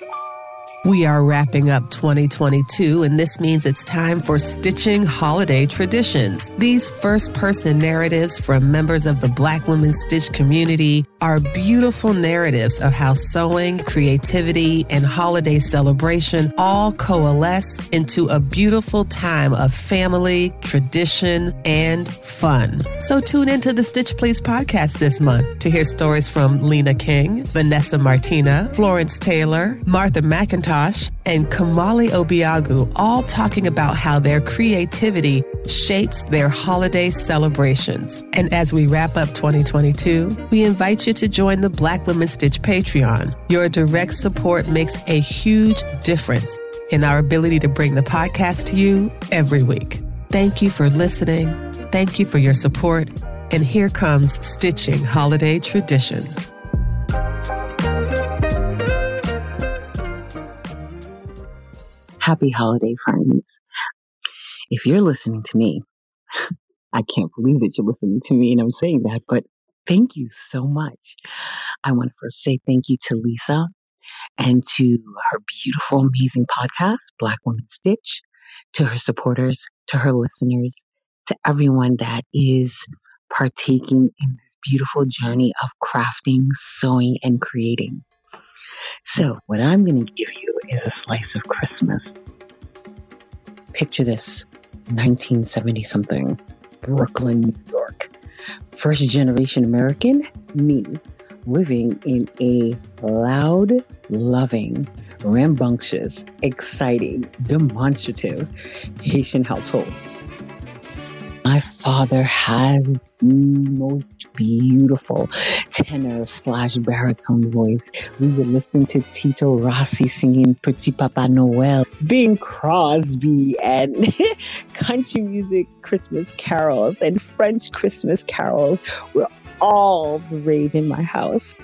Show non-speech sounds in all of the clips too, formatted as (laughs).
Bye. We are wrapping up 2022, and this means it's time for Stitching Holiday Traditions. These first person narratives from members of the Black Women Stitch community are beautiful narratives of how sewing, creativity, and holiday celebration all coalesce into a beautiful time of family, tradition, and fun. So tune into the Stitch Please podcast this month to hear stories from Lena King, Vanessa Martina, Florence Taylor, Martha And Kamali Obiagu all talking about how their creativity shapes their holiday celebrations. And as we wrap up 2022, we invite you to join the Black Women Stitch Patreon. Your direct support makes a huge difference in our ability to bring the podcast to you every week. Thank you for listening. Thank you for your support. And here comes Stitching Holiday Traditions. Happy holiday, friends. If you're listening to me, I can't believe that you're listening to me and I'm saying that, but thank you so much. I want to first say thank you to Lisa and to her beautiful, amazing podcast, Black Woman Stitch, to her supporters, to her listeners, to everyone that is partaking in this beautiful journey of crafting, sewing, and creating. So, what I'm going to give you is a slice of Christmas. Picture this 1970 something, Brooklyn, New York. First generation American, me, living in a loud, loving, rambunctious, exciting, demonstrative Haitian household. Father has the most beautiful tenor slash baritone voice. We would listen to Tino Rossi singing Petit Papa Noel, Bing Crosby, and (laughs) country music Christmas carols and French Christmas carols were all the rage in my house.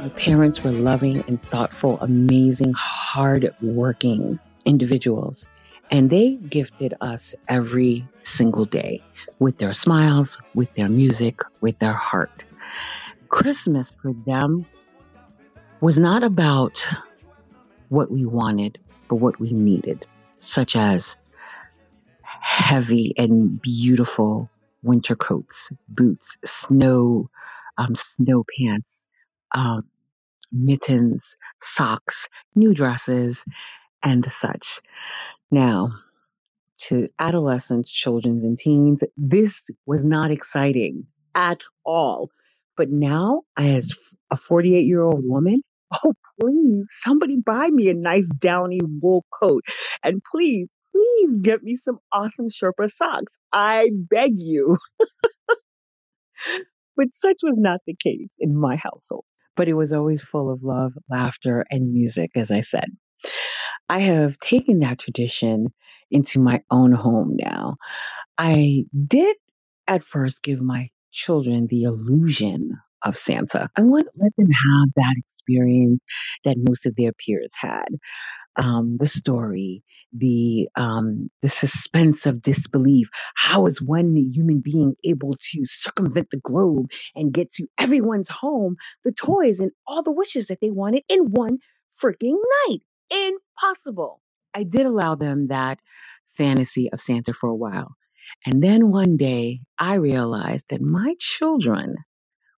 My parents were loving and thoughtful, amazing, hard-working individuals. And they gifted us every single day with their smiles, with their music, with their heart. Christmas for them was not about what we wanted, but what we needed, such as heavy and beautiful winter coats, boots, snow, um, snow pants, um, mittens, socks, new dresses, and such. Now, to adolescents, children, and teens, this was not exciting at all. But now, as a 48 year old woman, (laughs) oh, please, somebody buy me a nice downy wool coat. And please, please get me some awesome Sherpa socks. I beg you. (laughs) but such was not the case in my household but it was always full of love, laughter, and music, as I said. I have taken that tradition into my own home now. I did at first give my children the illusion of Santa. I want to let them have that experience that most of their peers had um, the story, the um, the suspense of disbelief. How is one human being able to circumvent the globe and get to everyone's home, the toys and all the wishes that they wanted in one freaking night? Impossible. I did allow them that fantasy of Santa for a while. And then one day I realized that my children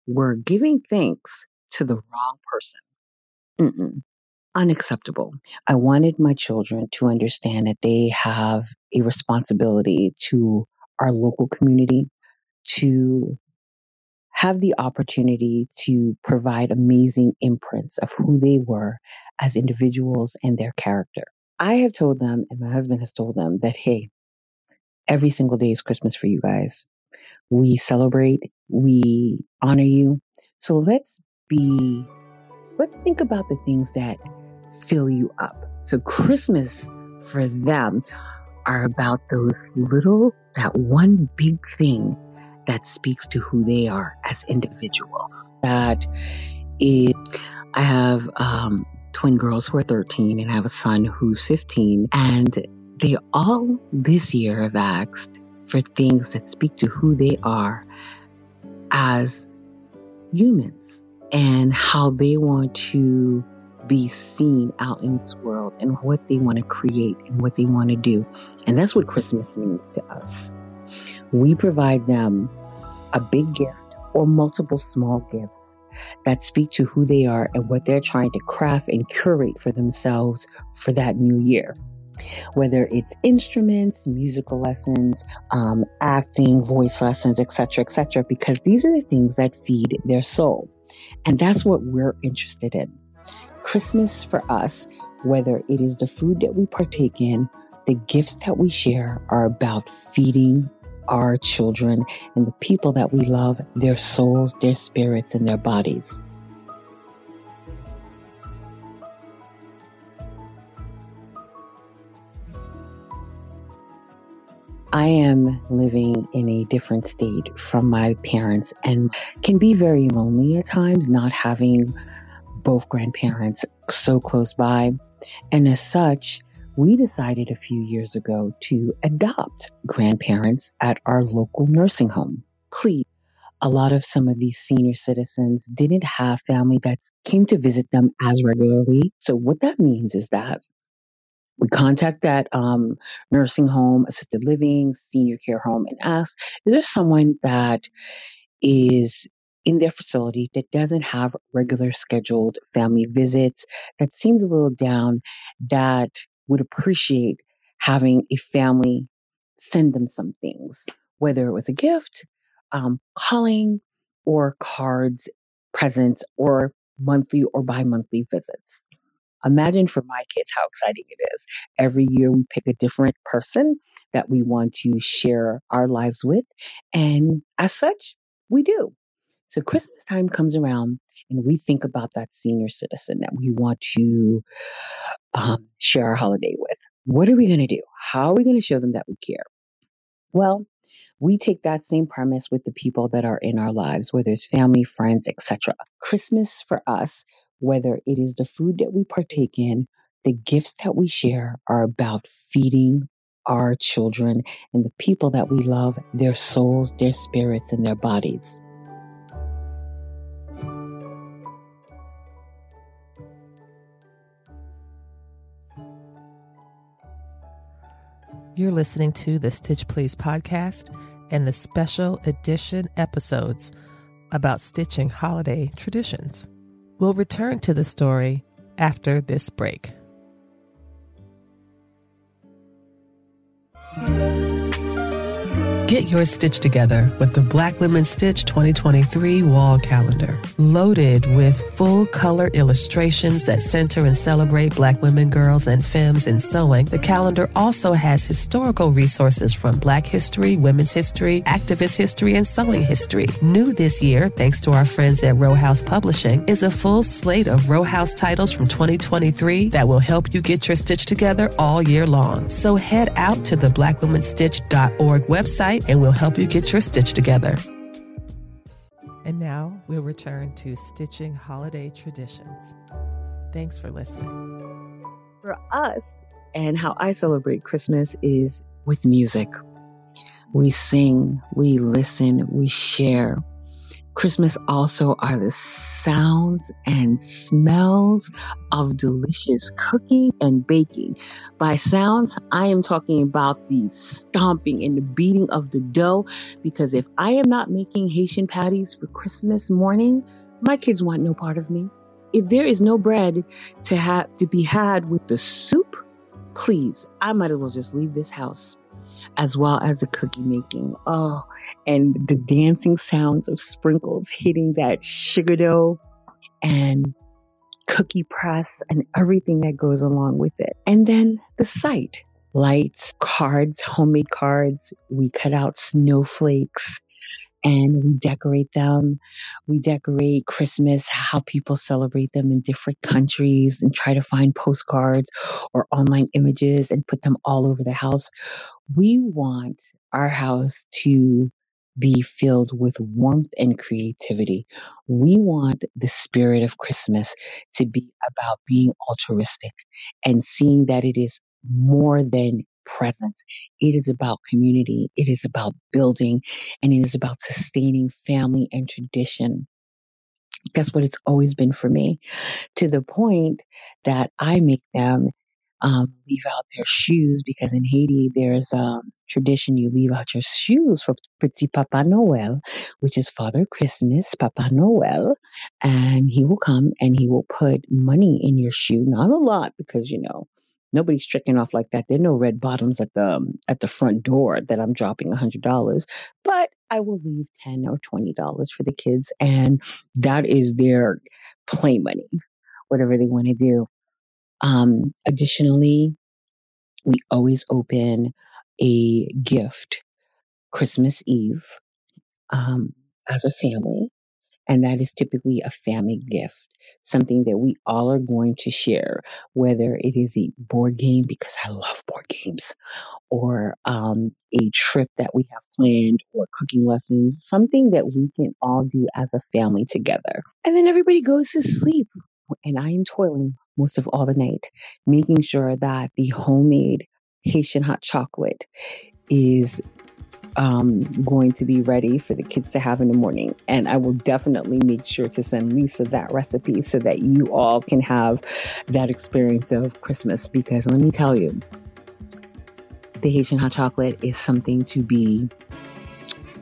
were giving thanks to the wrong person. Mm-mm unacceptable. I wanted my children to understand that they have a responsibility to our local community, to have the opportunity to provide amazing imprints of who they were as individuals and their character. I have told them, and my husband has told them, that hey, every single day is Christmas for you guys. We celebrate, we honor you. So let's be, let's think about the things that fill you up. So Christmas for them are about those little, that one big thing that speaks to who they are as individuals. That is, I have um, twin girls who are 13 and I have a son who's 15 and they all this year have asked for things that speak to who they are as humans and how they want to be seen out in this world and what they want to create and what they want to do. And that's what Christmas means to us. We provide them a big gift or multiple small gifts that speak to who they are and what they're trying to craft and curate for themselves for that new year. Whether it's instruments, musical lessons, um, acting, voice lessons, etc., etc., because these are the things that feed their soul. And that's what we're interested in. Christmas for us, whether it is the food that we partake in, the gifts that we share, are about feeding our children and the people that we love, their souls, their spirits, and their bodies. I am living in a different state from my parents and can be very lonely at times, not having both grandparents so close by. And as such, we decided a few years ago to adopt grandparents at our local nursing home. Please. A lot of some of these senior citizens didn't have family that came to visit them as regularly. So what that means is that we contact that um, nursing home, assisted living, senior care home, and ask, is there someone that is in their facility that doesn't have regular scheduled family visits, that seems a little down, that would appreciate having a family send them some things, whether it was a gift, um, calling, or cards, presents, or monthly or bi monthly visits. Imagine for my kids how exciting it is. Every year we pick a different person that we want to share our lives with. And as such, we do. So Christmas time comes around and we think about that senior citizen that we want to um, share our holiday with. What are we going to do? How are we going to show them that we care? Well, we take that same premise with the people that are in our lives, whether it's family, friends, etc. Christmas for us, whether it is the food that we partake in, the gifts that we share are about feeding our children and the people that we love, their souls, their spirits, and their bodies. You're listening to the Stitch Please podcast and the special edition episodes about stitching holiday traditions. We'll return to the story after this break. Get your stitch together with the Black Women Stitch 2023 wall calendar. Loaded with full color illustrations that center and celebrate Black women, girls, and femmes in sewing, the calendar also has historical resources from Black history, women's history, activist history, and sewing history. New this year, thanks to our friends at Row House Publishing, is a full slate of Row House titles from 2023 that will help you get your stitch together all year long. So head out to the blackwomenstitch.org website and we'll help you get your stitch together. And now we'll return to stitching holiday traditions. Thanks for listening. For us, and how I celebrate Christmas is with music. We sing, we listen, we share. Christmas also are the sounds and smells of delicious cooking and baking. By sounds, I am talking about the stomping and the beating of the dough because if I am not making Haitian patties for Christmas morning, my kids want no part of me. If there is no bread to have to be had with the soup, please, I might as well just leave this house as well as the cookie making. Oh, and the dancing sounds of sprinkles hitting that sugar dough and cookie press and everything that goes along with it. And then the sight lights, cards, homemade cards. We cut out snowflakes and we decorate them. We decorate Christmas, how people celebrate them in different countries, and try to find postcards or online images and put them all over the house. We want our house to be filled with warmth and creativity. We want the spirit of Christmas to be about being altruistic and seeing that it is more than presence. It is about community. It is about building and it is about sustaining family and tradition. That's what it's always been for me to the point that I make them um, leave out their shoes because in Haiti there's um, tradition you leave out your shoes for Petit Papa Noel, which is Father Christmas, Papa Noel, and he will come and he will put money in your shoe, not a lot because you know nobody's tricking off like that. There are no red bottoms at the um, at the front door that I'm dropping hundred dollars, but I will leave ten or twenty dollars for the kids, and that is their play money, whatever they want to do. Um, additionally, we always open a gift Christmas Eve um, as a family. And that is typically a family gift, something that we all are going to share, whether it is a board game, because I love board games, or um, a trip that we have planned, or cooking lessons, something that we can all do as a family together. And then everybody goes to sleep and I am toiling most of all the night, making sure that the homemade Haitian hot chocolate is um, going to be ready for the kids to have in the morning. And I will definitely make sure to send Lisa that recipe so that you all can have that experience of Christmas. Because let me tell you, the Haitian hot chocolate is something to be,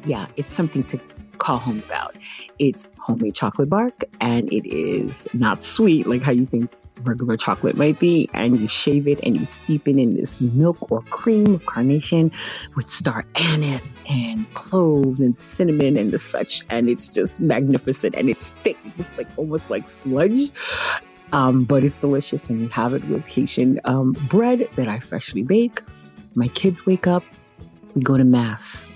yeah, it's something to call home about. It's homemade chocolate bark and it is not sweet like how you think regular chocolate might be. And you shave it and you steep it in this milk or cream carnation with star anise and cloves and cinnamon and the such. And it's just magnificent and it's thick. It's like almost like sludge. Um, but it's delicious and you have it with Haitian um, bread that I freshly bake. My kids wake up, we go to mass.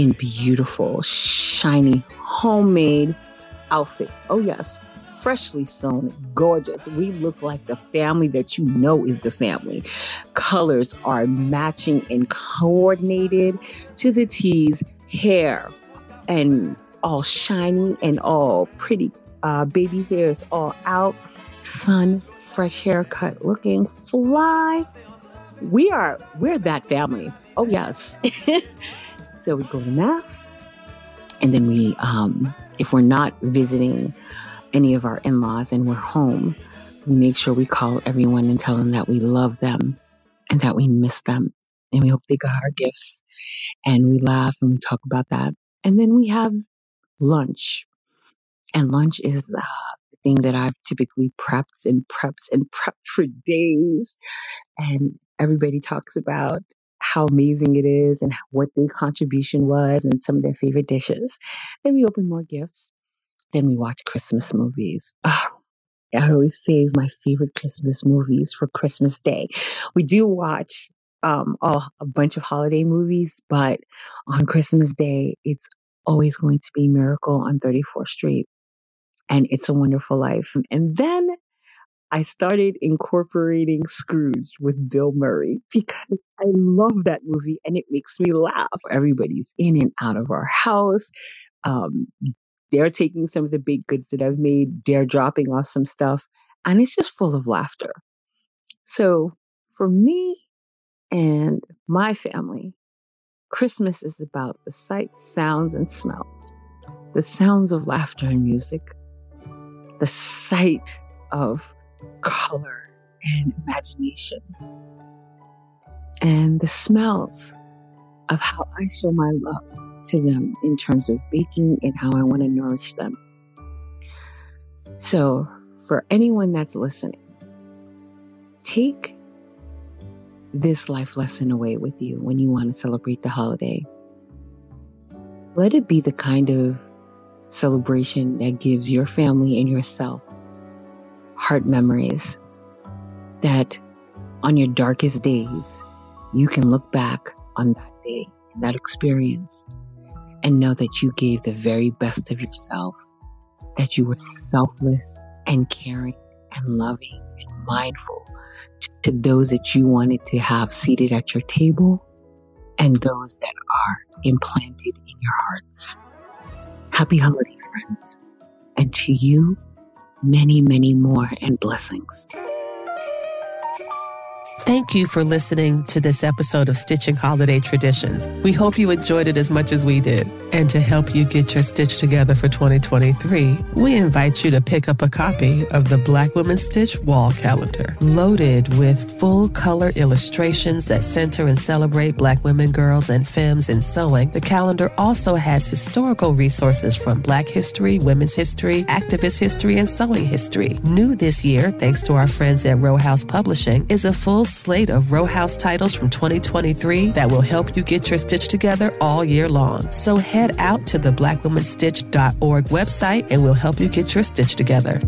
In beautiful, shiny, homemade outfits. Oh, yes, freshly sewn, gorgeous. We look like the family that you know is the family. Colors are matching and coordinated to the tees, hair, and all shiny and all pretty. Uh, baby hair is all out, sun, fresh haircut, looking fly. We are, we're that family. Oh, yes. (laughs) So we go to mass, and then we, um, if we're not visiting any of our in-laws and we're home, we make sure we call everyone and tell them that we love them and that we miss them, and we hope they got our gifts, and we laugh and we talk about that, and then we have lunch, and lunch is the thing that I've typically prepped and prepped and prepped for days, and everybody talks about how amazing it is and what their contribution was and some of their favorite dishes. Then we open more gifts. Then we watch Christmas movies. Oh, I always save my favorite Christmas movies for Christmas Day. We do watch um, a bunch of holiday movies, but on Christmas Day, it's always going to be Miracle on 34th Street and It's a Wonderful Life. And then I started incorporating Scrooge with Bill Murray because I love that movie and it makes me laugh. Everybody's in and out of our house. Um, they're taking some of the baked goods that I've made, they're dropping off some stuff, and it's just full of laughter. So for me and my family, Christmas is about the sights, sounds, and smells. The sounds of laughter and music, the sight of color and imagination. And the smells of how I show my love to them in terms of baking and how I want to nourish them. So, for anyone that's listening, take this life lesson away with you when you want to celebrate the holiday. Let it be the kind of celebration that gives your family and yourself heart memories that on your darkest days, you can look back on that day that experience and know that you gave the very best of yourself, that you were selfless and caring and loving and mindful to those that you wanted to have seated at your table and those that are implanted in your hearts. Happy holiday, friends. And to you, many, many more and blessings. Thank you for listening to this episode of Stitching Holiday Traditions. We hope you enjoyed it as much as we did. And to help you get your stitch together for 2023, we invite you to pick up a copy of the Black Women Stitch Wall Calendar, loaded with full color illustrations that center and celebrate Black women, girls, and femmes in sewing. The calendar also has historical resources from Black history, women's history, activist history, and sewing history. New this year, thanks to our friends at Row House Publishing, is a full slate of Row House titles from 2023 that will help you get your stitch together all year long. So head out to the blackwomanstitch.org website and we'll help you get your stitch together.